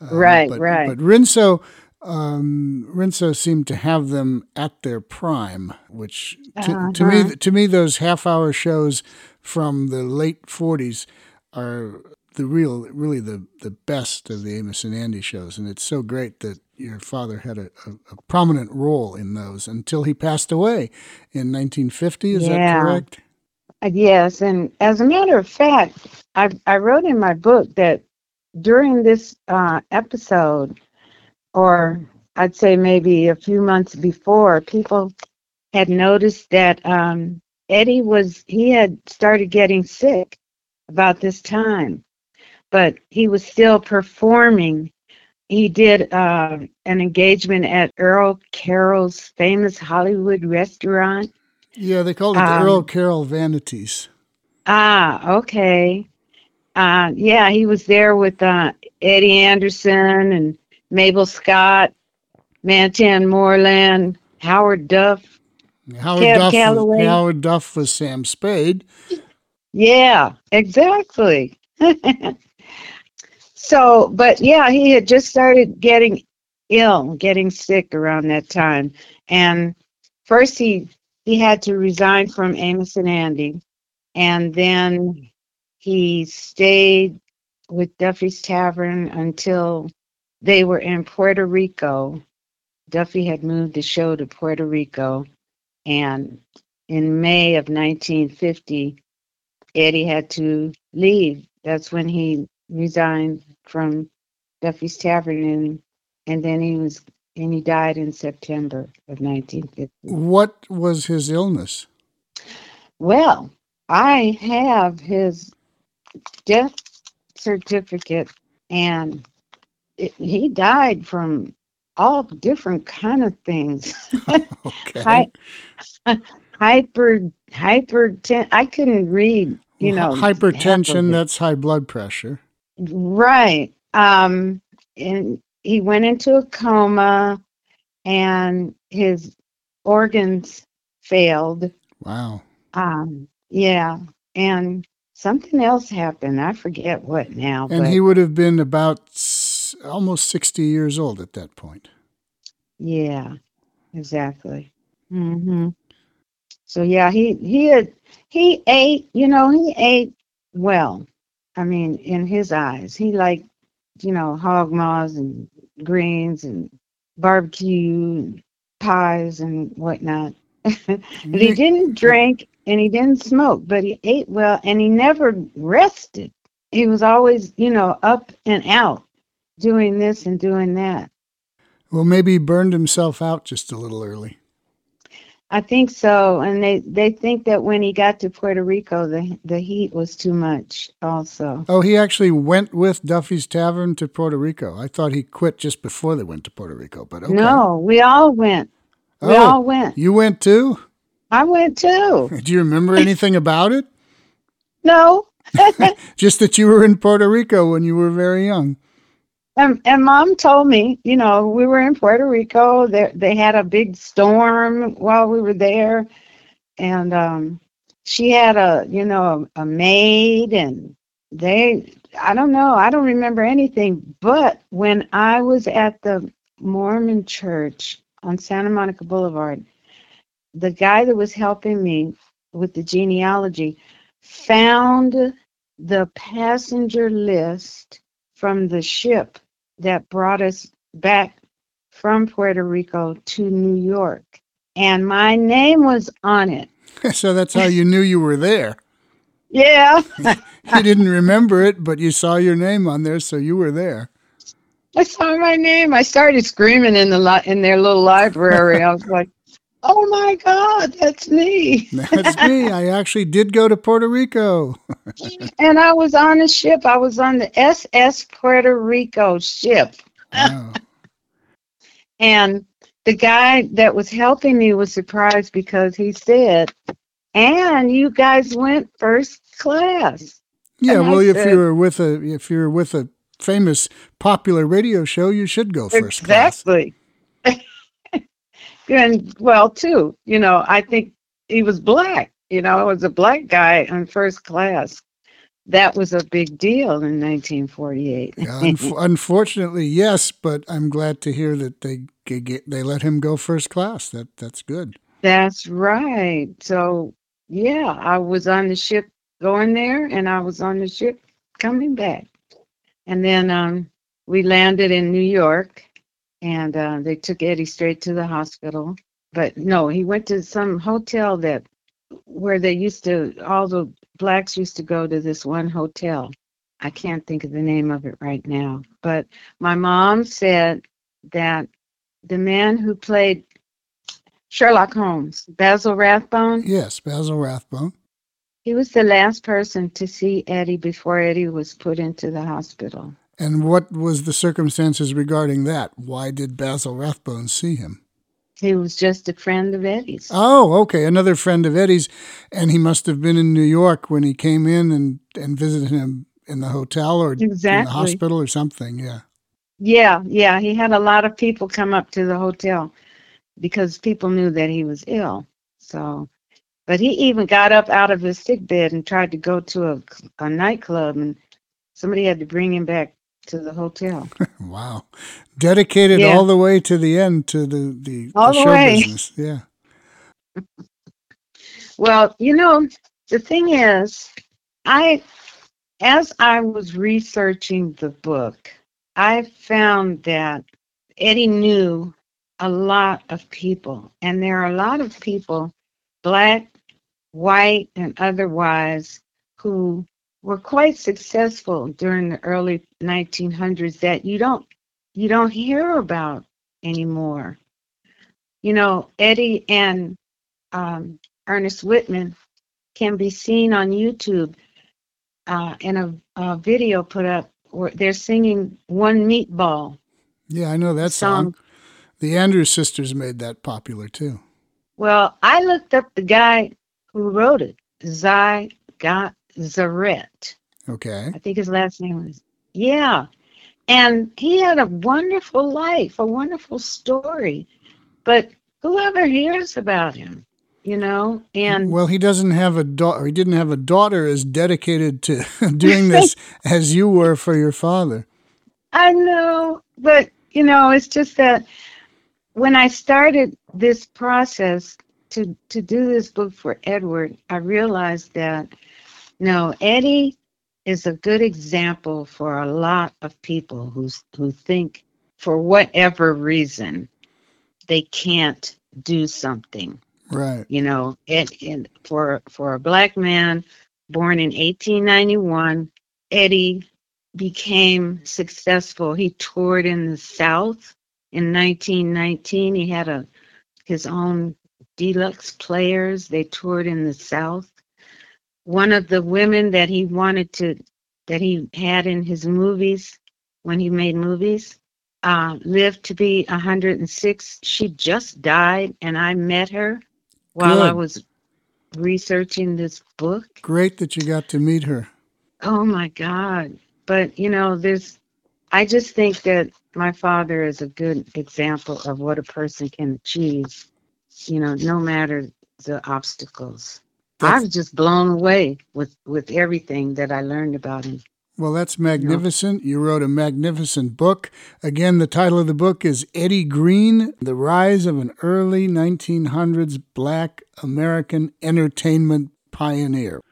[SPEAKER 1] Uh,
[SPEAKER 2] Right,
[SPEAKER 1] but,
[SPEAKER 2] right.
[SPEAKER 1] But Rinso, um, Rinso seemed to have them at their prime, which to, to
[SPEAKER 2] Uh-huh.
[SPEAKER 1] me, to me, those half-hour shows from the late '40s are the real, really the the best of the Amos and Andy shows, and it's so great that your father had a, a, a prominent role in those until he passed away in 1950. Is that correct?
[SPEAKER 2] Yes, and as a matter of fact, I I wrote in my book that during this uh, episode, or I'd say maybe a few months before, people had noticed that um, Eddie was he had started getting sick about this time, but he was still performing. He did uh, an engagement at Earl Carroll's famous Hollywood restaurant.
[SPEAKER 1] Yeah, they called it the
[SPEAKER 2] Um,
[SPEAKER 1] Earl Carroll Vanities.
[SPEAKER 2] Ah, okay. Uh, yeah, he was there with uh, Eddie Anderson and Mabel Scott, Mantan Moreland, Howard Duff.
[SPEAKER 1] Howard
[SPEAKER 2] Cab
[SPEAKER 1] Duff, was,
[SPEAKER 2] Calloway.
[SPEAKER 1] Howard Duff was Sam Spade.
[SPEAKER 2] Yeah, exactly. so, but yeah, he had just started getting ill, getting sick around that time. And first he he had to resign from Amos and Andy. And then he stayed with Duffy's Tavern until they were in Puerto Rico. Duffy had moved the show to Puerto Rico. And in May of 1950, Eddie had to leave. That's when he resigned from Duffy's Tavern, and and then he was and he died in September of 1950.
[SPEAKER 1] What was his illness?
[SPEAKER 2] Well, I have his death certificate, and it, he died from all different kind of things. Hy- hyper hyper I couldn't read, you know.
[SPEAKER 1] hypertension. That's high blood pressure.
[SPEAKER 2] Right. Um, and he went into a coma, and his organs failed.
[SPEAKER 1] Wow.
[SPEAKER 2] Um, yeah, and something else happened. I forget what now.
[SPEAKER 1] And he would have been about s- almost 60 years old at that point.
[SPEAKER 2] yeah, exactly. hmm So yeah, he he had he ate. You know, he ate well. I mean, in his eyes, he liked you know hog maws and greens and barbecue pies and whatnot. but he didn't drink and he didn't smoke, but he ate well and he never rested. He was always, you know, up and out doing this and doing that.
[SPEAKER 1] Well, maybe he burned himself out just a little early.
[SPEAKER 2] I think so, and they they think that when he got to Puerto Rico, the the heat was too much. Also,
[SPEAKER 1] Oh, he actually went with Duffy's Tavern to Puerto Rico. I thought he quit just before they went to Puerto Rico, but okay.
[SPEAKER 2] no, we all went. We
[SPEAKER 1] Oh,
[SPEAKER 2] all went.
[SPEAKER 1] You went too?
[SPEAKER 2] I went too.
[SPEAKER 1] Do you remember anything about it?
[SPEAKER 2] No,
[SPEAKER 1] Just that you were in Puerto Rico when you were very young.
[SPEAKER 2] And and mom told me, you know, we were in Puerto Rico. They they had a big storm while we were there, and um, she had a you know a, a maid, and they I don't know, I don't remember anything. But when I was at the Mormon church on Santa Monica Boulevard, the guy that was helping me with the genealogy found the passenger list from the ship that brought us back from Puerto Rico to New York. And my name was on it.
[SPEAKER 1] so that's how you knew you were there.
[SPEAKER 2] Yeah.
[SPEAKER 1] You didn't remember it, but you saw your name on there, so you were there.
[SPEAKER 2] I saw my name. I started screaming in the li- in their little library. I was like, "Oh my God, that's me!"
[SPEAKER 1] That's me. I actually did go to Puerto Rico.
[SPEAKER 2] and I was on a ship. I was on the SS Puerto Rico ship. and the guy that was helping me was surprised because he said, "And you guys went first class."
[SPEAKER 1] Yeah,
[SPEAKER 2] And I
[SPEAKER 1] well, if
[SPEAKER 2] said-
[SPEAKER 1] you're with a if you're with a famous popular radio show, you should go first class.
[SPEAKER 2] exactly. And well, too, you know, I think he was black. You know, it was a black guy in first class. that was a big deal in 1948.
[SPEAKER 1] Yeah, unf- unfortunately, yes, but I'm glad to hear that they get, they let him go first class. That that's good.
[SPEAKER 2] That's right. So yeah, I was on the ship going there, and I was on the ship coming back, and then um, we landed in New York, and uh, they took Eddie straight to the hospital. But no, he went to some hotel that where they used to all the blacks used to go to this one hotel. I can't think of the name of it right now. But my mom said that the man who played Sherlock Holmes, Basil Rathbone.
[SPEAKER 1] Yes, Basil Rathbone.
[SPEAKER 2] He was the last person to see Eddie before Eddie was put into the hospital.
[SPEAKER 1] And what was the circumstances regarding that? Why did Basil Rathbone see him?
[SPEAKER 2] He was just a friend of Eddie's.
[SPEAKER 1] Oh, okay, another friend of Eddie's, and he must have been in New York when he came in and and visited him in the hotel or
[SPEAKER 2] exactly.
[SPEAKER 1] in the hospital or something. Yeah.
[SPEAKER 2] Yeah, yeah. He had a lot of people come up to the hotel because people knew that he was ill. So, but he even got up out of his sick bed and tried to go to a, a nightclub, and somebody had to bring him back to the hotel.
[SPEAKER 1] wow, dedicated yeah. all the way to the end to the the,
[SPEAKER 2] all
[SPEAKER 1] the, show
[SPEAKER 2] way.
[SPEAKER 1] business. Yeah.
[SPEAKER 2] well, you know, the thing is, I as I was researching the book, I found that Eddie knew a lot of people, and there are a lot of people, black, white, and otherwise, who were quite successful during the early 1900s that you don't you don't hear about anymore. You know, Eddie and um, Ernest Whitman can be seen on YouTube uh, in a, a, video put up where they're singing "One Meatball."
[SPEAKER 1] Yeah, I know that song. song. The Andrews sisters made that popular too.
[SPEAKER 2] Well, I looked up the guy who wrote it, Zy Got Zaret.
[SPEAKER 1] Okay.
[SPEAKER 2] I think his last name was, yeah. And he had a wonderful life, a wonderful story. But whoever hears about him, you know, and.
[SPEAKER 1] Well, he doesn't have a daughter, he didn't have a daughter as dedicated to doing this as you were for your father.
[SPEAKER 2] I know, but, you know, it's just that when I started this process to, to do this book for Edward, I realized that no, Eddie is a good example for a lot of people who who think for whatever reason they can't do something.
[SPEAKER 1] Right.
[SPEAKER 2] You know, and, and for for a black man born in 1891, Eddie became successful. He toured in the South in 1919. He had a his own deluxe players. They toured in the South one of the women that he wanted to that he had in his movies when he made movies uh, lived to be 106 she just died and i met her while
[SPEAKER 1] Good.
[SPEAKER 2] i was researching this book.
[SPEAKER 1] Great that you got to meet her.
[SPEAKER 2] Oh my god. But you know there's i just think that my father is a good example of what a person can achieve you know no matter the obstacles I was just blown away with with everything that I learned about him.
[SPEAKER 1] Well, that's magnificent. You wrote a magnificent book. Again, the title of the book is Eddie Green The Rise of an Early 1900s Black American Entertainment Pioneer.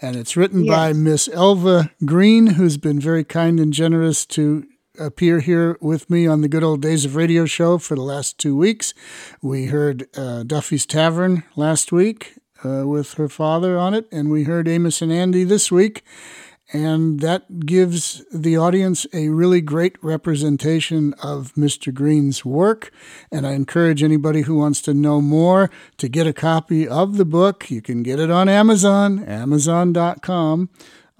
[SPEAKER 1] And it's written yes. by Miss Elva Green, who's been very kind and generous to appear here with me on the Good Old Days of Radio show for the last two weeks. We heard uh, Duffy's Tavern last week, uh, with her father on it, and we heard Amos and Andy this week. And that gives the audience a really great representation of Mr. Green's work. And I encourage anybody who wants to know more to get a copy of the book. You can get it on Amazon, amazon.com.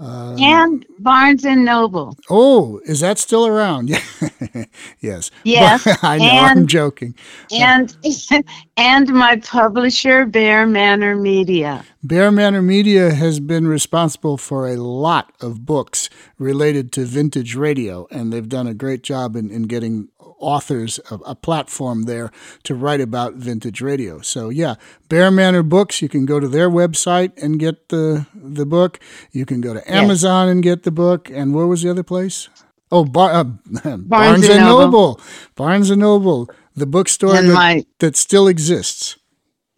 [SPEAKER 2] Uh, and Barnes and Noble.
[SPEAKER 1] Oh, is that still around? yes.
[SPEAKER 2] Yes.
[SPEAKER 1] I know.
[SPEAKER 2] And,
[SPEAKER 1] I'm joking.
[SPEAKER 2] And and my publisher, Bear Manor Media.
[SPEAKER 1] Bear Manor Media has been responsible for a lot of books related to vintage radio, and they've done a great job in, in getting authors a, a, platform there to write about vintage radio. So yeah, Bear Manor Books. You can go to their website and get the the book. You can go to Amazon yes. and get the book. And where was the other place? Oh, Bar- uh, Barnes, Barnes, and Noble. Noble. Barnes and Noble, the bookstore that, my, that still exists.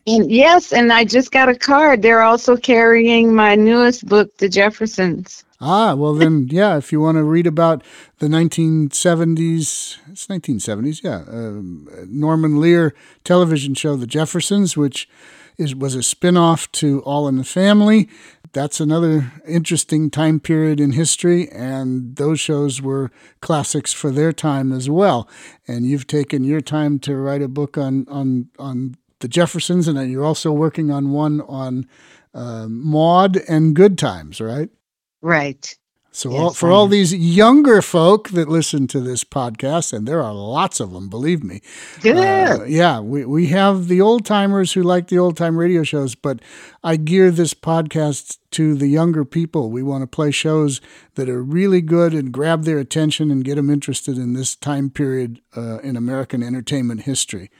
[SPEAKER 2] And yes, and I just got a card. They're also carrying my newest book, The Jeffersons.
[SPEAKER 1] Ah, well then, yeah. If you want to read about the 1970s, it's 1970s, yeah. Um, Norman Lear television show, The Jeffersons, which is was a spin-off to All in the Family. That's another interesting time period in history, and those shows were classics for their time as well. And you've taken your time to write a book on on on the Jeffersons, and you're also working on one on uh, Maude and Good Times, right?
[SPEAKER 2] Right.
[SPEAKER 1] So yes, all, for all these younger folk that listen to this podcast, and there are lots of them, believe me. Uh, yeah, we, we have the old timers who like the old time radio shows, but I gear this podcast to the younger people. We want to play shows that are really good and grab their attention and get them interested in this time period uh, in American entertainment history.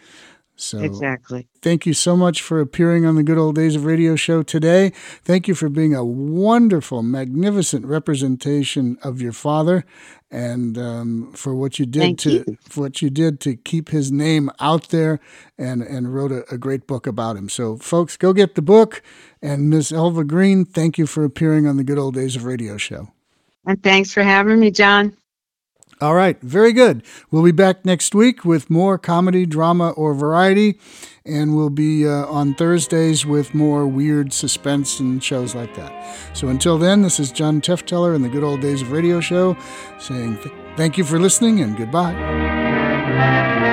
[SPEAKER 1] So
[SPEAKER 2] exactly.
[SPEAKER 1] Thank you so much for appearing on the Good Old Days of Radio show today. Thank you for being a wonderful, magnificent representation of your father, and um, for what you did
[SPEAKER 2] Thank
[SPEAKER 1] to
[SPEAKER 2] you.
[SPEAKER 1] for what you did to keep his name out there, and and wrote a, a great book about him. So, folks, go get the book. And Miss Elva Green, thank you for appearing on the Good Old Days of Radio show.
[SPEAKER 2] And thanks for having me, John.
[SPEAKER 1] All right, very good. We'll be back next week with more comedy, drama, or variety, and we'll be uh, on Thursdays with more weird suspense and shows like that. So until then, this is John Tefteller in the Good Old Days of Radio Show saying th- thank you for listening and goodbye.